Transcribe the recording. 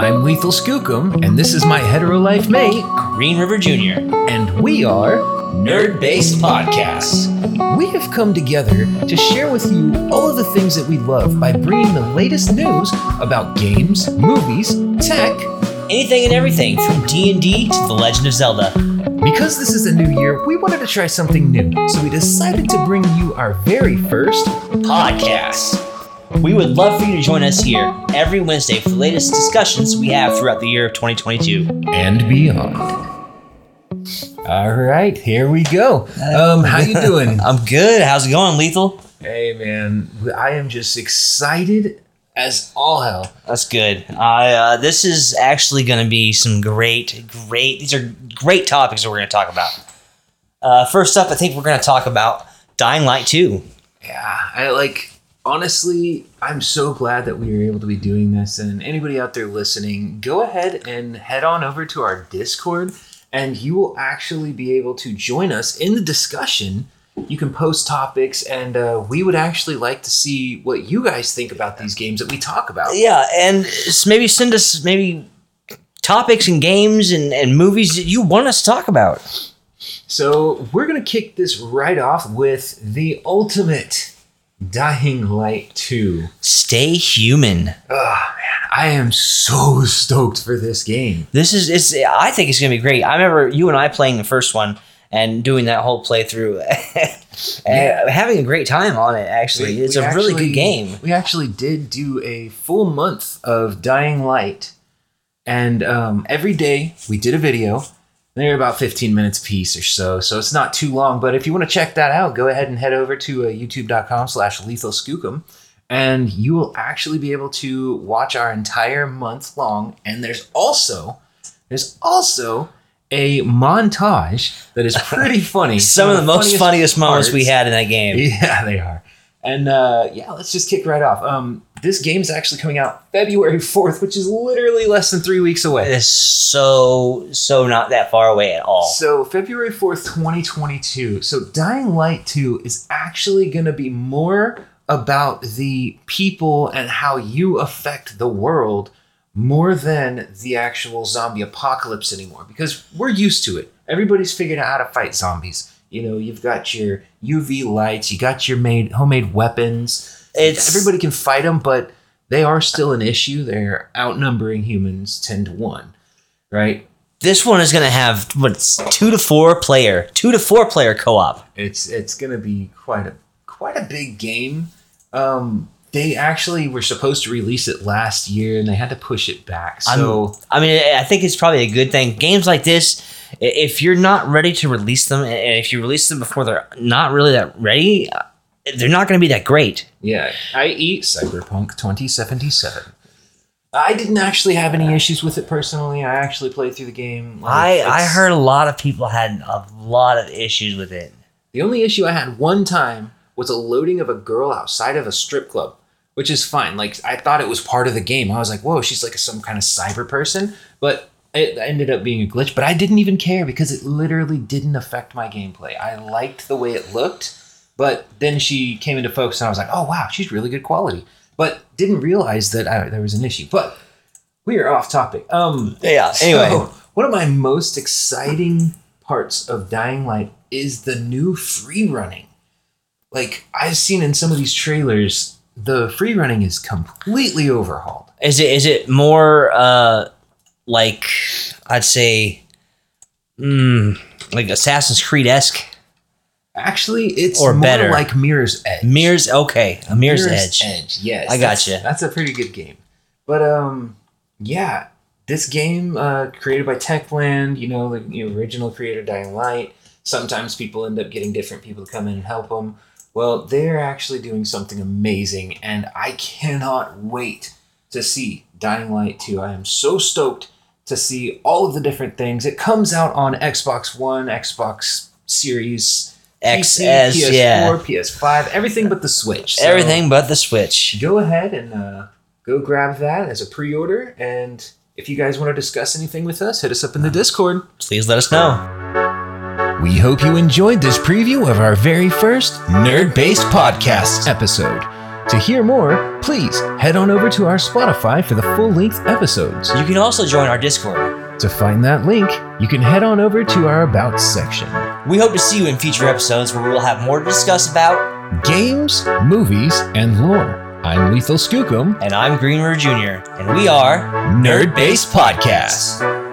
I'm Lethal Skookum, and this is my hetero life mate, Green River Jr. and we are Nerd Based Podcasts. We have come together to share with you all of the things that we love by bringing the latest news about games, movies, tech. Anything and everything from D&D to The Legend of Zelda. Because this is a new year, we wanted to try something new, so we decided to bring you our very first Podcasts. We would love for you to join us here every Wednesday for the latest discussions we have throughout the year of 2022. and beyond. All right, here we go. Um, how you doing? I'm good. How's it going, Lethal? Hey man, I am just excited as all hell. That's good. I uh, this is actually going to be some great, great. These are great topics that we're going to talk about. Uh, first up, I think we're going to talk about Dying Light 2. Yeah, I like honestly, I'm so glad that we were able to be doing this. And anybody out there listening, go ahead and head on over to our Discord, and you will actually be able to join us in the discussion. You can post topics, and uh, we would actually like to see what you guys think about these games that we talk about. Yeah, and maybe send us maybe topics and games and, and movies that you want us to talk about. So we're gonna kick this right off with the ultimate Dying Light 2. Stay human. Oh man, I am so stoked for this game. This is it's. I think it's gonna be great. I remember you and I playing the first one and doing that whole playthrough, and having a great time on it. Actually, We- it's we a really good game. We actually did do a full month of Dying Light, and um, every day we did a video. They're about 15 minutes piece or so, so it's not too long. But if you want to check that out, go ahead and head over to uh, youtube.com slash lethal skookum, and you will actually be able to watch our entire month long. And there's also there's also a montage that is pretty funny. Some of the most funniest moments we had in that game. yeah, they are. And uh, yeah, let's just kick right off. Um, this game's actually coming out February 4th, which is literally less than three weeks away. It's so so not that far away at all. So, February 4th, 2022. So, Dying Light 2 is actually going to be more about the people and how you affect the world more than the actual zombie apocalypse anymore because we're used to it. Everybody's figured out how to fight zombies. You know, you've got your UV lights, you got your made homemade weapons. It's Everybody can fight them, but they are still an issue. They're outnumbering humans 10 to 1, right? this one is gonna have what's two to four player, two to four player co op. It's it's gonna be quite a quite a big game. Um, they actually were supposed to release it last year, and they had to push it back. So I mean, I think it's probably a good thing. Games like this, if you're not ready to release them, and if you release them before they're not really that ready, they're not going to be that great. yeah, I eat Cyberpunk 2077. I didn't actually have any issues with it personally. I actually played through the game. Like, I I heard a lot of people had a lot of issues with it. The only issue I had one time was a loading of a girl outside of a strip club, which is fine. Like I thought it was part of the game. I was like, "Whoa, she's like some kind of cyber person," but it ended up being a glitch. But I didn't even care because it literally didn't affect my gameplay. I liked the way it looked, but then she came into focus, and I was like, "Oh wow, she's really good quality," but didn't realize that I, there was an issue. But we are off topic. Um, Yeah. Anyway, so, one of my most exciting parts of Dying Light is the new free running. Like I've seen in some of these trailers, the free running is completely overhauled. is it is it more uh like I'd say, mm, like Assassin's Creed esque? Actually, it's Or more better. like Mirror's Edge. Mirror's okay, a Mirror's, Edge. Edge. Yes, I got gotcha. That's a pretty good game. But um, yeah, this game uh, created by Techland, you know, the you know, original creator Dying Light. Sometimes people end up getting different people to come in and help them. Well, they're actually doing something amazing, and I cannot wait to see Dying Light 2. I am so stoked to see all of the different things. It comes out on Xbox One, Xbox Series, PC, XS, PS4, yeah. PS5, everything but the Switch. So Everything but the Switch. Go ahead and uh, go grab that as a pre-order, and if you guys want to discuss anything with us, hit us up in the Discord. Please let us know. We hope you enjoyed this preview of our very first nerd based podcast episode. To hear more, please head on over to our Spotify for the full length episodes. You can also join our Discord. To find that link, you can head on over to our About section. We hope to see you in future episodes where we will have more to discuss about. Games, movies, and lore. I'm Lethal Skookum, And I'm Green River Jr., and we are Nerd Based Podcast.